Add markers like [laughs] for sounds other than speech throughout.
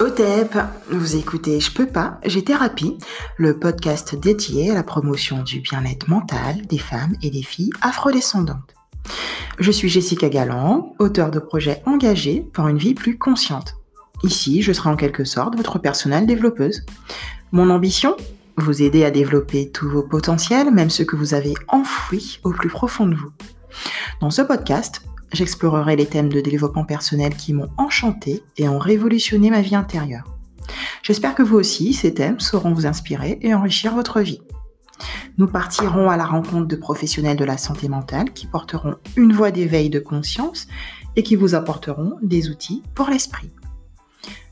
OTEP, vous écoutez Je peux pas, j'ai thérapie, le podcast dédié à la promotion du bien-être mental des femmes et des filles afrodescendantes. Je suis Jessica Galland, auteure de projets engagés pour une vie plus consciente. Ici, je serai en quelque sorte votre personnel développeuse. Mon ambition? Vous aider à développer tous vos potentiels, même ceux que vous avez enfouis au plus profond de vous. Dans ce podcast, j'explorerai les thèmes de développement personnel qui m'ont enchanté et ont révolutionné ma vie intérieure. J'espère que vous aussi, ces thèmes sauront vous inspirer et enrichir votre vie. Nous partirons à la rencontre de professionnels de la santé mentale qui porteront une voie d'éveil de conscience et qui vous apporteront des outils pour l'esprit.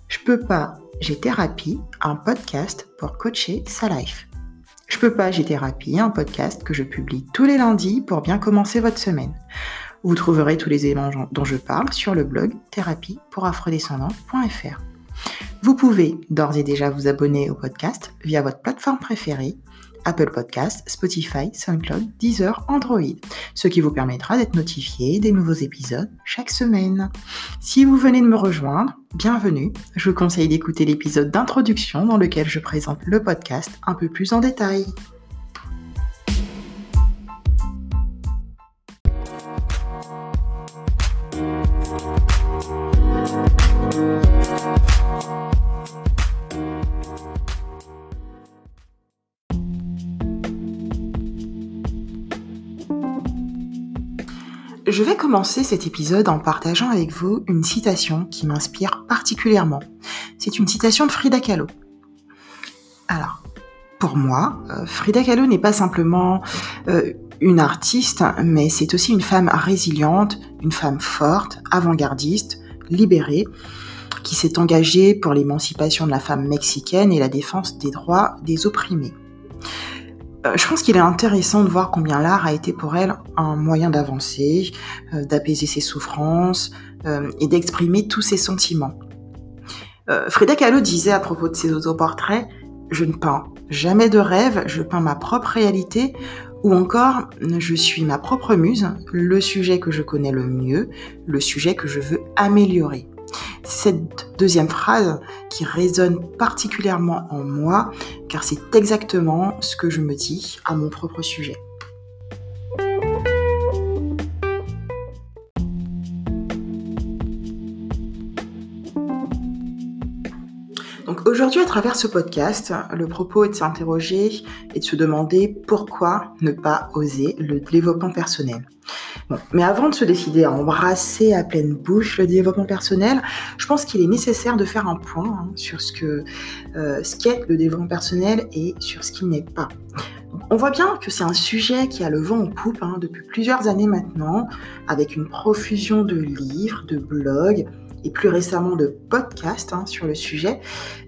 Je peux pas, j'ai thérapie, un podcast pour coacher sa life. Je peux pas, j'ai thérapie, un podcast que je publie tous les lundis pour bien commencer votre semaine. Vous trouverez tous les éléments dont je parle sur le blog thérapie pour Vous pouvez d'ores et déjà vous abonner au podcast via votre plateforme préférée, Apple Podcasts, Spotify, SoundCloud, Deezer, Android, ce qui vous permettra d'être notifié des nouveaux épisodes chaque semaine. Si vous venez de me rejoindre, bienvenue. Je vous conseille d'écouter l'épisode d'introduction dans lequel je présente le podcast un peu plus en détail. Je vais commencer cet épisode en partageant avec vous une citation qui m'inspire particulièrement. C'est une citation de Frida Kahlo. Alors, pour moi, euh, Frida Kahlo n'est pas simplement euh, une artiste, mais c'est aussi une femme résiliente, une femme forte, avant-gardiste, libérée, qui s'est engagée pour l'émancipation de la femme mexicaine et la défense des droits des opprimés. Euh, je pense qu'il est intéressant de voir combien l'art a été pour elle un moyen d'avancer, euh, d'apaiser ses souffrances euh, et d'exprimer tous ses sentiments. Frida Kahlo disait à propos de ses autoportraits Je ne peins jamais de rêve, je peins ma propre réalité, ou encore Je suis ma propre muse, le sujet que je connais le mieux, le sujet que je veux améliorer. C'est cette deuxième phrase qui résonne particulièrement en moi, car c'est exactement ce que je me dis à mon propre sujet. Aujourd'hui, à travers ce podcast, le propos est de s'interroger et de se demander pourquoi ne pas oser le développement personnel. Mais avant de se décider à embrasser à pleine bouche le développement personnel, je pense qu'il est nécessaire de faire un point hein, sur euh, ce qu'est le développement personnel et sur ce qu'il n'est pas. on voit bien que c'est un sujet qui a le vent en poupe hein, depuis plusieurs années maintenant, avec une profusion de livres, de blogs et plus récemment de podcasts hein, sur le sujet,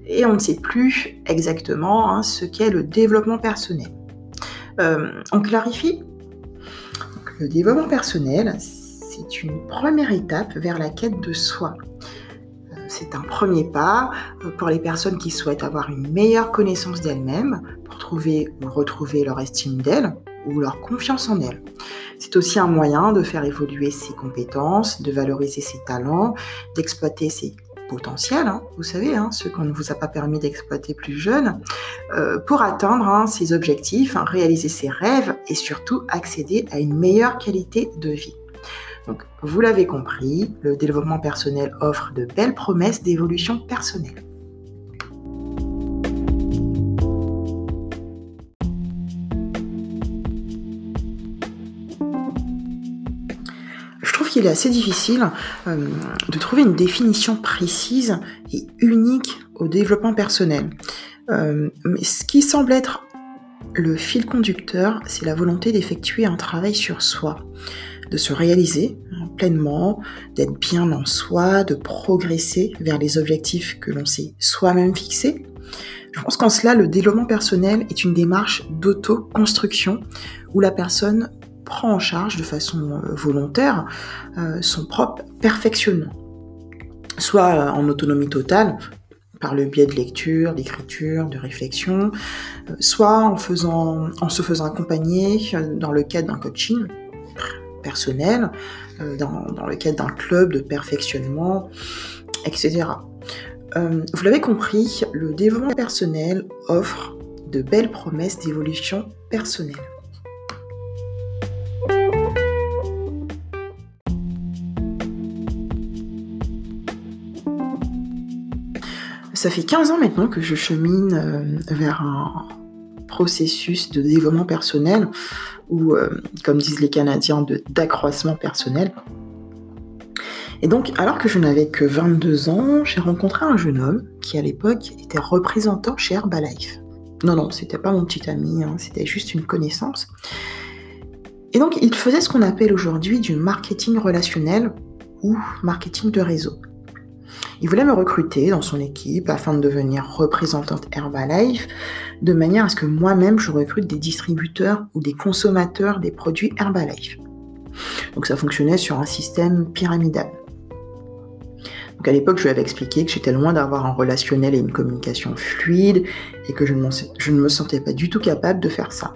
et on ne sait plus exactement ce qu'est le développement personnel. Euh, on clarifie le développement personnel, c'est une première étape vers la quête de soi. Euh, c'est un premier pas euh, pour les personnes qui souhaitent avoir une meilleure connaissance d'elles-mêmes, pour trouver ou retrouver leur estime d'elles ou leur confiance en elles. C'est aussi un moyen de faire évoluer ses compétences, de valoriser ses talents, d'exploiter ses potentiel, hein, vous savez, hein, ce qu'on ne vous a pas permis d'exploiter plus jeune, euh, pour atteindre hein, ses objectifs, réaliser ses rêves et surtout accéder à une meilleure qualité de vie. Donc, vous l'avez compris, le développement personnel offre de belles promesses d'évolution personnelle. Qu'il est assez difficile euh, de trouver une définition précise et unique au développement personnel. Euh, mais ce qui semble être le fil conducteur, c'est la volonté d'effectuer un travail sur soi, de se réaliser hein, pleinement, d'être bien en soi, de progresser vers les objectifs que l'on s'est soi-même fixés. Je pense qu'en cela, le développement personnel est une démarche d'auto-construction où la personne prend en charge de façon euh, volontaire euh, son propre perfectionnement, soit euh, en autonomie totale, par le biais de lecture, d'écriture, de réflexion, soit en, faisant, en se faisant accompagner dans le cadre d'un coaching personnel, dans, le cadre d'un club de perfectionnement, etc. vous l'avez compris, le développement personnel offre de belles promesses d'évolution personnelle. Ça fait 15 ans maintenant que je chemine euh, vers un processus de développement personnel ou, euh, comme disent les Canadiens, d'accroissement personnel. Et donc, alors que je n'avais que 22 ans, j'ai rencontré un jeune homme qui, à l'époque, était représentant chez Herbalife. Non, non, c'était pas mon petit ami, hein, c'était juste une connaissance. Et donc, il faisait ce qu'on appelle aujourd'hui du marketing relationnel ou marketing de réseau. Il voulait me recruter dans son équipe afin de devenir représentante Herbalife, de manière à ce que moi-même je recrute des distributeurs ou des consommateurs des produits Herbalife. Donc ça fonctionnait sur un système pyramidal. Donc à l'époque, je lui avais expliqué que j'étais loin d'avoir un relationnel et une communication fluide et que je ne, me sentais pas du tout capable de faire ça.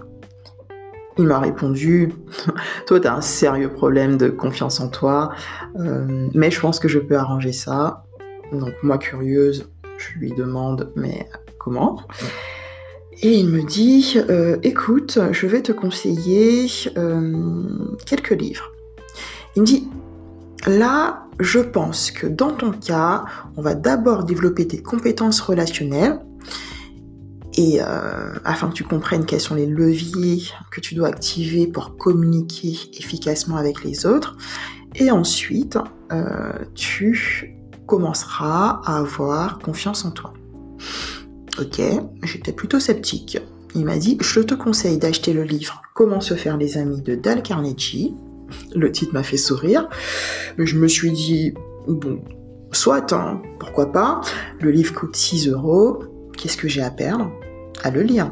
Il m'a répondu [laughs] Toi, tu as un sérieux problème de confiance en toi, euh, mais je pense que je peux arranger ça. Donc, moi, curieuse, je lui demande Mais comment? Et il me dit euh, Écoute, je vais te conseiller euh, quelques livres. Il me dit Là, je pense que dans ton cas, on va d'abord développer tes compétences relationnelles et euh, afin que tu comprennes quels sont les leviers que tu dois activer pour communiquer efficacement avec les autres. Et ensuite, tu commenceras à avoir confiance en toi. Ok, j'étais plutôt sceptique. Il m'a dit, je te conseille d'acheter le livre Comment se faire les amis de Dale Carnegie. Le titre m'a fait sourire. Je me suis dit, bon, soit, hein, pourquoi pas. Le livre coûte 6 euros. Qu'est-ce que j'ai à perdre? À le lire.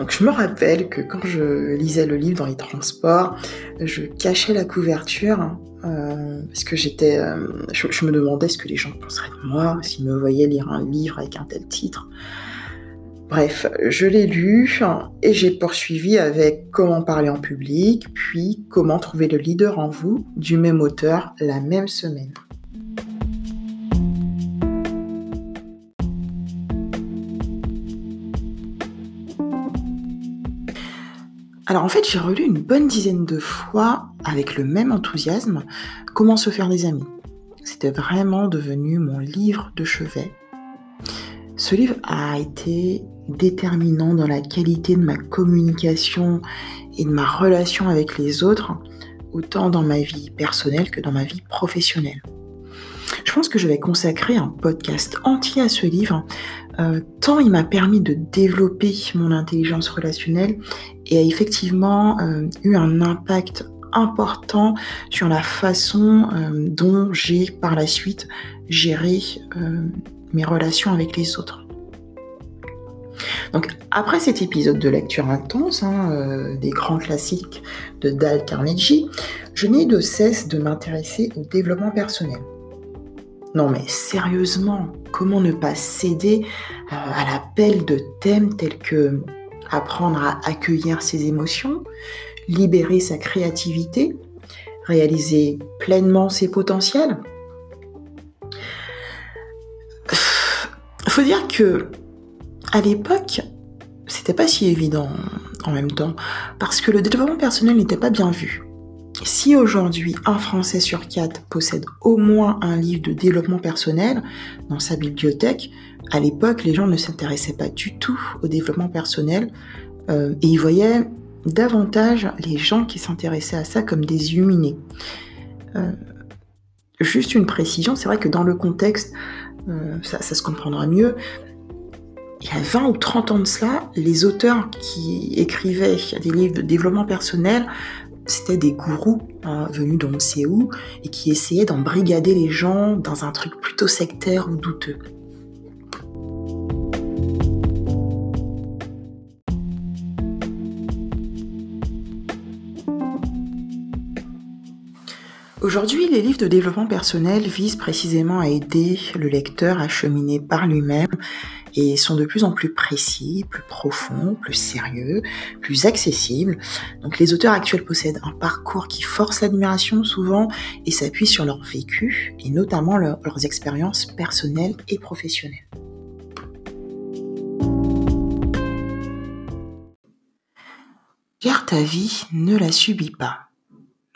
Donc je me rappelle que quand je lisais le livre dans les transports, je cachais la couverture euh, parce que j'étais, euh, je, me demandais ce que les gens penseraient de moi s'ils me voyaient lire un livre avec un tel titre. Bref, je l'ai lu et j'ai poursuivi avec Comment parler en public, puis Comment trouver le leader en vous du même auteur la même semaine. Alors en fait, j'ai relu une bonne dizaine de fois avec le même enthousiasme Comment se faire des amis. C'était vraiment devenu mon livre de chevet. Ce livre a été déterminant dans la qualité de ma communication et de ma relation avec les autres, autant dans ma vie personnelle que dans ma vie professionnelle. Je pense que je vais consacrer un podcast entier à ce livre, euh, tant il m'a permis de développer mon intelligence relationnelle et a effectivement euh, eu un impact important sur la façon euh, dont j'ai par la suite géré mes relations avec les autres. Donc après cet épisode de lecture intense, hein, des grands classiques de Dale Carnegie, je n'ai de cesse de m'intéresser au développement personnel. Non mais sérieusement, comment ne pas céder euh, à l'appel de thèmes tels que apprendre à accueillir ses émotions, libérer sa créativité, réaliser pleinement ses potentiels Faut dire que à l'époque, c'était pas si évident en même temps parce que le développement personnel n'était pas bien vu. Si aujourd'hui un Français sur quatre possède au moins un livre de développement personnel dans sa bibliothèque, à l'époque les gens ne s'intéressaient pas du tout au développement personnel euh, et ils voyaient davantage les gens qui s'intéressaient à ça comme des illuminés. Euh, juste une précision, c'est vrai que dans le contexte, euh, ça, se comprendra mieux, il y a 20 ou 30 ans de cela, les auteurs qui écrivaient des livres de développement personnel c'était des gourous hein, venus d'on ne sait où et qui essayaient d'embrigader les gens dans un truc plutôt sectaire ou douteux. Aujourd'hui, les livres de développement personnel visent précisément à aider le lecteur à cheminer par lui-même et sont de plus en plus précis, plus profonds, plus sérieux, plus accessibles. Donc les auteurs actuels possèdent un parcours qui force l'admiration souvent et s'appuie sur leur vécu et notamment leurs expériences personnelles et professionnelles. Gère ta vie, ne la subis pas.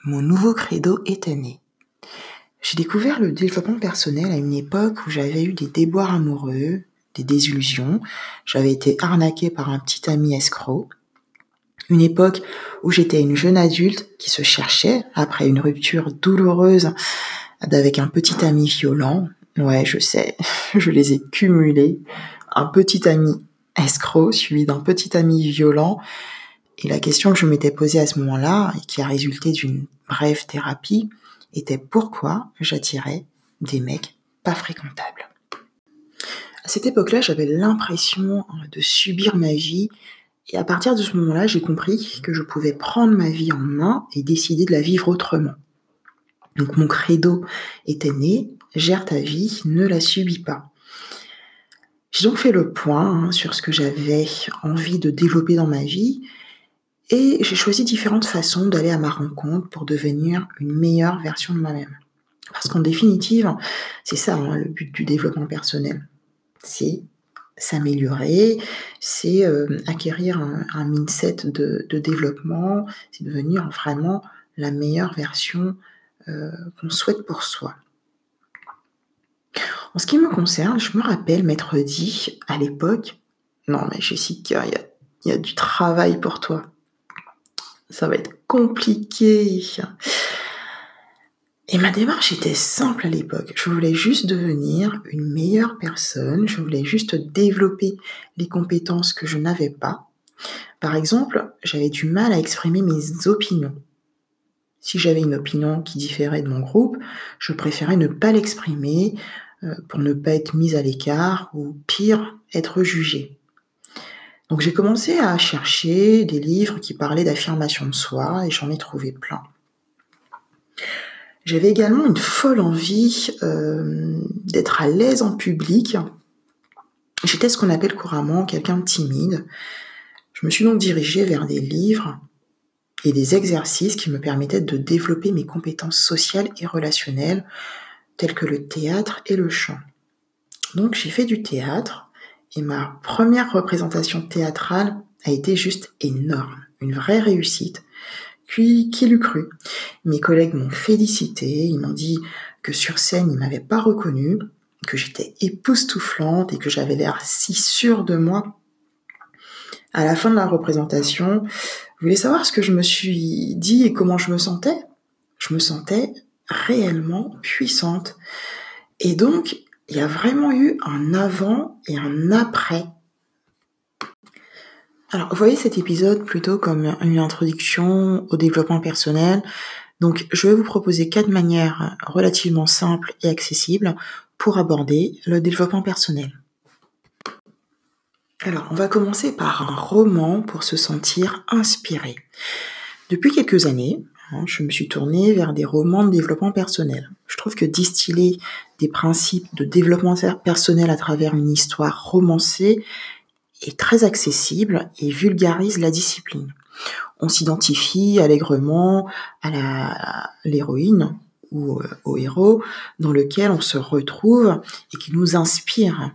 Mon nouveau credo est né. J'ai découvert le développement personnel à une époque où j'avais eu des déboires amoureux, des désillusions. J'avais été arnaquée par un petit ami escroc. Une époque où j'étais une jeune adulte qui se cherchait après une rupture douloureuse avec un petit ami violent. Ouais, je sais, [laughs] je les ai cumulés. Un petit ami escroc suivi d'un petit ami violent et la question que je m'étais posée à ce moment-là, et qui a résulté d'une brève thérapie, était pourquoi j'attirais des mecs pas fréquentables? À cette époque-là, j'avais l'impression de subir ma vie, et à partir de ce moment-là, j'ai compris que je pouvais prendre ma vie en main et décider de la vivre autrement. Donc mon credo était né, gère ta vie, ne la subis pas. J'ai donc fait le point hein, sur ce que j'avais envie de développer dans ma vie, et j'ai choisi différentes façons d'aller à ma rencontre pour devenir une meilleure version de moi-même. Parce qu'en définitive, c'est ça hein, le but du développement personnel. C'est s'améliorer, c'est euh, acquérir un, mindset de, développement, c'est devenir vraiment la meilleure version euh, qu'on souhaite pour soi. En ce qui me concerne, je me rappelle m'être dit à l'époque, non mais Jessica, il y a du travail pour toi ça va être compliqué. Et ma démarche était simple à l'époque. Je voulais juste devenir une meilleure personne. Je voulais juste développer les compétences que je n'avais pas. Par exemple, j'avais du mal à exprimer mes opinions. Si j'avais une opinion qui différait de mon groupe, je préférais ne pas l'exprimer euh, pour ne pas être mise à l'écart ou pire, être jugée. Donc j'ai commencé à chercher des livres qui parlaient d'affirmation de soi et j'en ai trouvé plein. J'avais également une folle envie euh, d'être à l'aise en public. J'étais ce qu'on appelle couramment quelqu'un de timide. Je me suis donc dirigée vers des livres et des exercices qui me permettaient de développer mes compétences sociales et relationnelles, telles que le théâtre et le chant. Donc j'ai fait du théâtre, et ma première représentation théâtrale a été juste énorme, une vraie réussite. Puis, qui l'eût cru? Mes collègues m'ont félicité, ils m'ont dit que sur scène, ils m'avaient pas reconnu, que j'étais époustouflante et que j'avais l'air si sûre de moi. À la fin de la représentation, vous voulez savoir ce que je me suis dit et comment je me sentais? Je me sentais réellement puissante. Et donc, il y a vraiment eu un avant et un après. Alors, vous voyez cet épisode plutôt comme une introduction au développement personnel. Donc, je vais vous proposer quatre manières relativement simples et accessibles pour aborder le développement personnel. Alors, on va commencer par un roman pour se sentir inspiré. Depuis quelques années, je me suis tournée vers des romans de développement personnel. Je trouve que distiller des principes de développement personnel à travers une histoire romancée est très accessible et vulgarise la discipline. On s'identifie allègrement à l'héroïne ou euh, au héros dans lequel on se retrouve et qui nous inspire.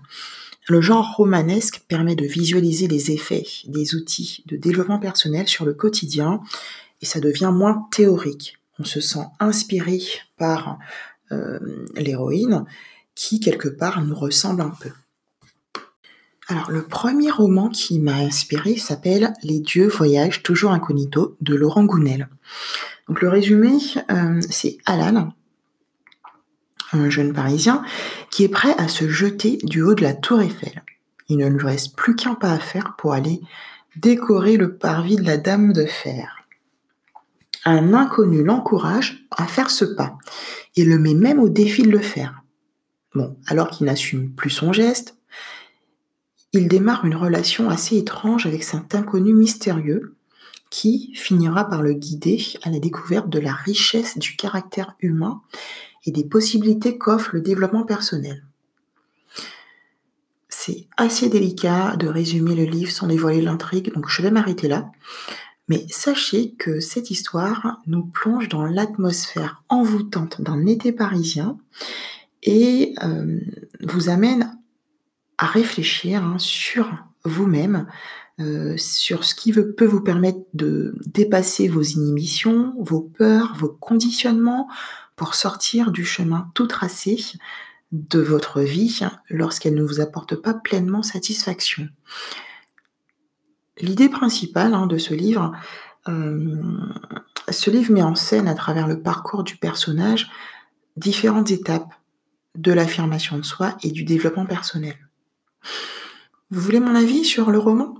Le genre romanesque permet de visualiser les effets des outils de développement personnel sur le quotidien et ça devient moins théorique. On se sent inspiré par euh, l'héroïne qui, quelque part, nous ressemble un peu. Alors, le premier roman qui m'a inspiré s'appelle Les dieux voyagent toujours incognito de Laurent Gounel. Donc, le résumé, euh, c'est Alan, un jeune parisien, qui est prêt à se jeter du haut de la tour Eiffel. Il ne lui reste plus qu'un pas à faire pour aller décorer le parvis de la Dame de Fer. Un inconnu l'encourage à faire ce pas et le met même au défi de le faire. Bon, alors qu'il n'assume plus son geste, il démarre une relation assez étrange avec cet inconnu mystérieux qui finira par le guider à la découverte de la richesse du caractère humain et des possibilités qu'offre le développement personnel. c'est assez délicat de résumer le livre sans dévoiler l'intrigue, donc je vais m'arrêter là. Mais sachez que cette histoire nous plonge dans l'atmosphère envoûtante d'un été parisien et euh, vous amène à réfléchir hein, sur vous-même, euh, sur ce qui peut vous permettre de dépasser vos inhibitions, vos peurs, vos conditionnements pour sortir du chemin tout tracé de votre vie lorsqu'elle ne vous apporte pas pleinement satisfaction. L'idée principale hein, de ce livre, euh, ce livre met en scène à travers le parcours du personnage différentes étapes de l'affirmation de soi et du développement personnel. Vous voulez mon avis sur le roman?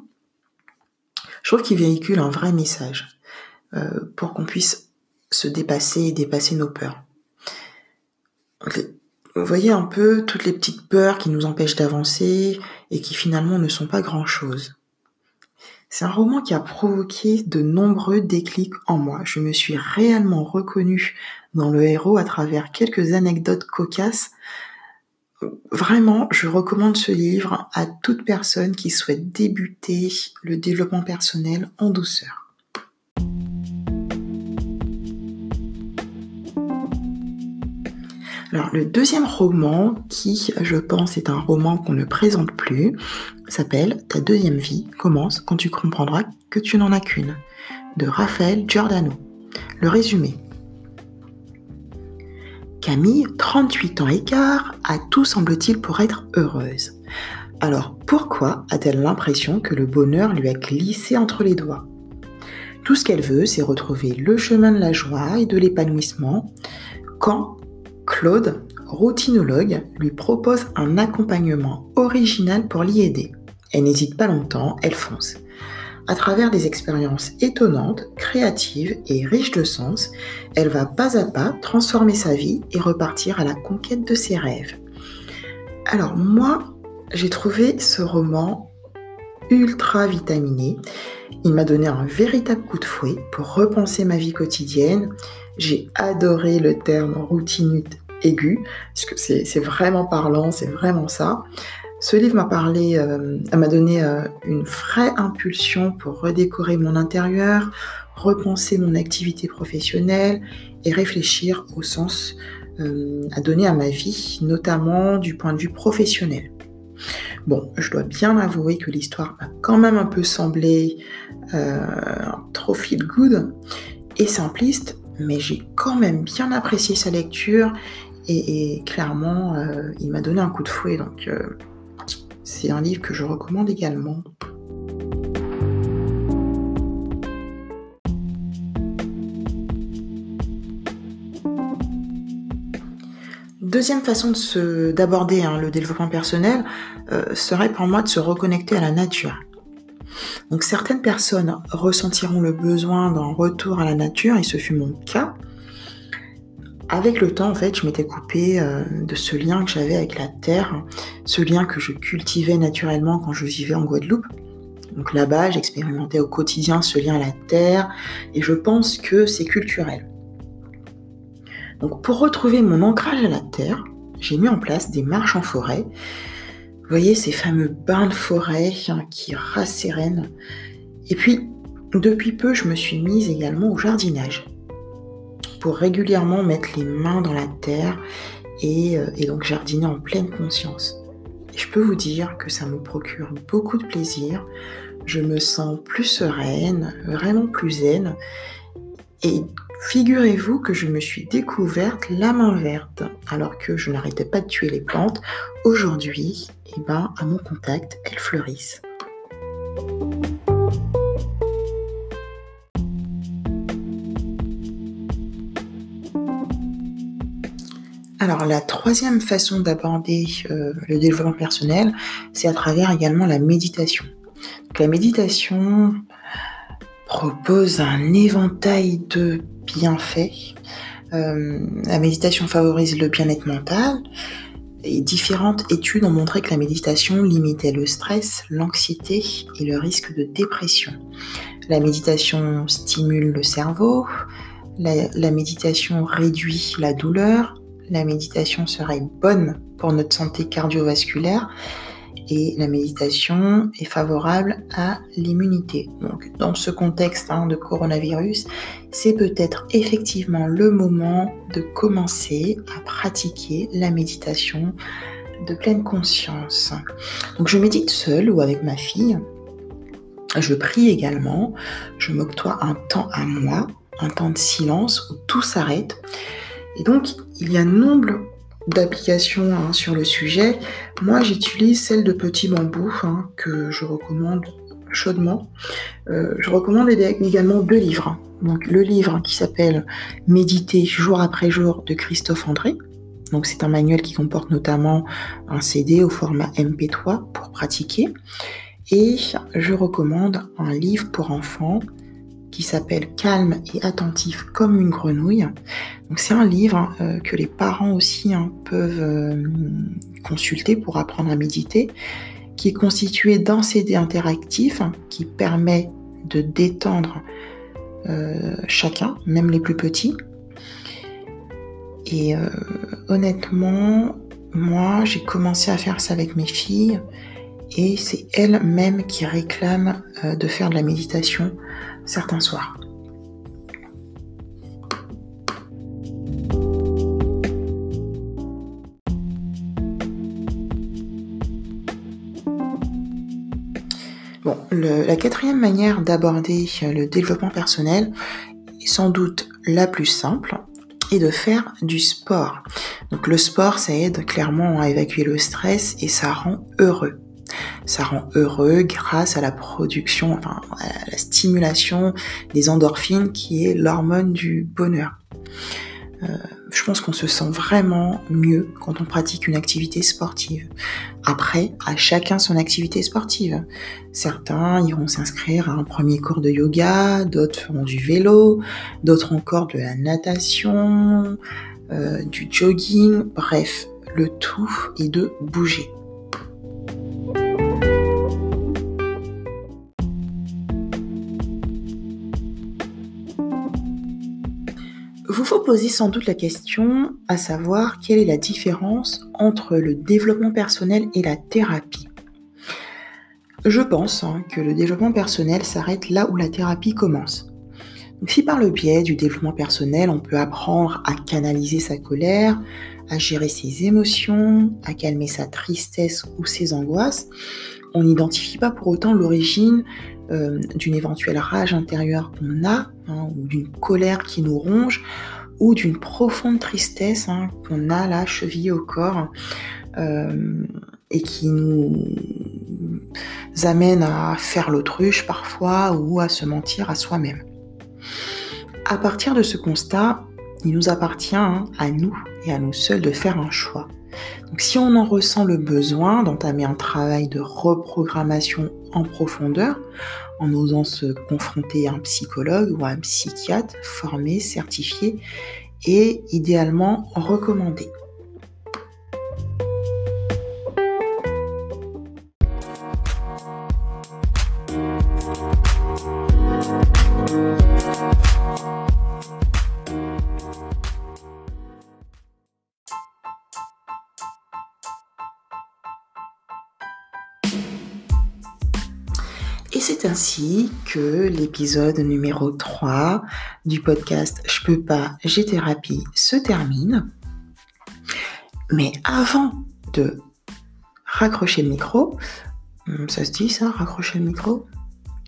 Je trouve qu'il véhicule un vrai message euh, pour qu'on puisse se dépasser et dépasser nos peurs. Vous voyez un peu toutes les petites peurs qui nous empêchent d'avancer et qui finalement ne sont pas grand-chose. C'est un roman qui a provoqué de nombreux déclics en moi. Je me suis réellement reconnue dans le héros à travers quelques anecdotes cocasses. Vraiment, je recommande ce livre à toute personne qui souhaite débuter le développement personnel en douceur. Alors le deuxième roman, qui je pense est un roman qu'on ne présente plus, s'appelle Ta deuxième vie commence quand tu comprendras que tu n'en as qu'une, de Raphaël Giordano. Le résumé. Camille, 38 ans et quart, a tout semble-t-il pour être heureuse. Alors pourquoi a-t-elle l'impression que le bonheur lui a glissé entre les doigts? Tout ce qu'elle veut, c'est retrouver le chemin de la joie et de l'épanouissement quand Claude, routinologue, lui propose un accompagnement original pour l'y aider. Elle n'hésite pas longtemps, elle fonce. À travers des expériences étonnantes, créatives et riches de sens, elle va pas à pas transformer sa vie et repartir à la conquête de ses rêves. Alors moi, j'ai trouvé ce roman ultra vitaminé. Il m'a donné un véritable coup de fouet pour repenser ma vie quotidienne j'ai adoré le terme routinute aiguë, parce que c'est vraiment parlant, c'est vraiment ça. Ce livre m'a parlé, euh, m'a donné euh, une vraie impulsion pour redécorer mon intérieur, repenser mon activité professionnelle et réfléchir au sens euh, à donner à ma vie, notamment du point de vue professionnel. Bon, je dois bien avouer que l'histoire m'a quand même un peu semblé trop feel good et simpliste, mais j'ai quand même bien apprécié sa lecture et, clairement, euh, il m'a donné un coup de fouet. Donc, euh, c'est un livre que je recommande également. Deuxième façon d'aborder hein, le développement personnel euh, serait pour moi de se reconnecter à la nature. Donc certaines personnes ressentiront le besoin d'un retour à la nature, et ce fut mon cas. Avec le temps, en fait, je m'étais coupée euh, de ce lien que j'avais avec la terre, ce lien que je cultivais naturellement quand je vivais en Guadeloupe. Donc là-bas, j'expérimentais au quotidien ce lien à la terre, et je pense que c'est culturel. Donc pour retrouver mon ancrage à la terre, j'ai mis en place des marches en forêt vous voyez ces fameux bains de forêt hein, qui rassérénent. Et puis, depuis peu, je me suis mise également au jardinage pour régulièrement mettre les mains dans la terre et, euh, donc jardiner en pleine conscience. Je peux vous dire que ça me procure beaucoup de plaisir. Je me sens plus sereine, vraiment plus zen. Figurez-vous que je me suis découverte la main verte alors que je n'arrêtais pas de tuer les plantes. Aujourd'hui, eh ben, à mon contact, elles fleurissent. Alors la troisième façon d'aborder euh, le développement personnel, c'est à travers également la méditation. la méditation propose un éventail de bienfaits. Euh, la méditation favorise le bien-être mental. Et différentes études ont montré que la méditation limitait le stress, l'anxiété et le risque de dépression. La méditation stimule le cerveau, la, méditation réduit la douleur, la méditation serait bonne pour notre santé cardiovasculaire et la méditation est favorable à l'immunité. Donc dans ce contexte hein, de coronavirus, c'est peut-être effectivement le moment de commencer à pratiquer la méditation de pleine conscience. Donc je médite seule ou avec ma fille. Je prie également. Je m'octroie un temps à moi, un temps de silence où tout s'arrête. Et donc il y a nombre d'applications hein, sur le sujet. Moi, j'utilise celle de Petit Bambou hein, que je recommande chaudement. Euh, je recommande également deux livres. Le livre qui s'appelle Méditer jour après jour de Christophe André. C'est un manuel qui comporte notamment un CD au format MP3 pour pratiquer. Et je recommande un livre pour enfants qui s'appelle Calme et attentif comme une grenouille. Donc c'est un livre euh, que les parents aussi hein, peuvent euh, consulter pour apprendre à méditer, qui est constitué d'un CD interactif qui permet de détendre euh, chacun, même les plus petits. Et honnêtement, moi, j'ai commencé à faire ça avec mes filles et c'est elles-mêmes qui réclament de faire de la méditation certains soirs. Bon, la quatrième manière d'aborder le développement personnel est sans doute la plus simple et de faire du sport. Donc le sport, ça aide clairement à évacuer le stress et ça rend heureux. Ça rend heureux grâce à la production, enfin à la stimulation des endorphines qui est l'hormone du bonheur. Euh, je pense qu'on se sent vraiment mieux quand on pratique une activité sportive. Après, à chacun son activité sportive. Certains iront s'inscrire à un premier cours de yoga, d'autres feront du vélo, d'autres encore de la natation, euh, du jogging, bref, le tout est de bouger. Vous vous posez sans doute la question à savoir quelle est la différence entre le développement personnel et la thérapie. Je pense hein, que le développement personnel s'arrête là où la thérapie commence. si par le biais du développement personnel, on peut apprendre à canaliser sa colère, à gérer ses émotions, à calmer sa tristesse ou ses angoisses, on n'identifie pas pour autant l'origine euh, d'une éventuelle rage intérieure qu'on a, hein, ou d'une colère qui nous ronge, ou d'une profonde tristesse hein, qu'on a là chevillée au corps, euh, et qui nous amène à faire l'autruche parfois, ou à se mentir à soi-même. À partir de ce constat, il nous appartient hein, à nous et à nous seuls de faire un choix. Donc si on en ressent le besoin d'entamer un travail de reprogrammation en profondeur, en osant se confronter à un psychologue ou à un psychiatre formé, certifié et idéalement recommandé. Ainsi que l'épisode numéro 3 du podcast Je peux pas, j'ai thérapie se termine. Mais avant de raccrocher le micro, hum, ça se dit ça, raccrocher le micro?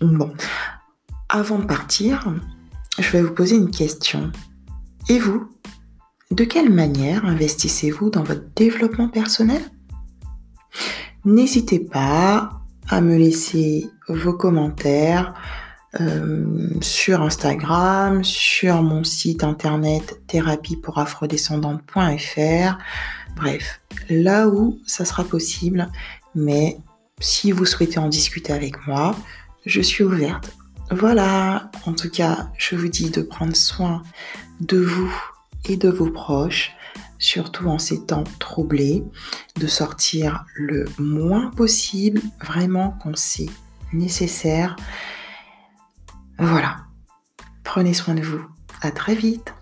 Bon, avant de partir, je vais vous poser une question. Et vous De quelle manière investissez-vous dans votre développement personnel? N'hésitez pas à me laisser vos commentaires euh, sur Instagram, sur mon site internet thérapie pour afrodescendante.fr. Bref, là où ça sera possible, mais si vous souhaitez en discuter avec moi, je suis ouverte. Voilà, en tout cas, je vous dis de prendre soin de vous et de vos proches surtout en ces temps troublés, de sortir le moins possible, vraiment quand c'est nécessaire. Voilà. Prenez soin de vous. À très vite.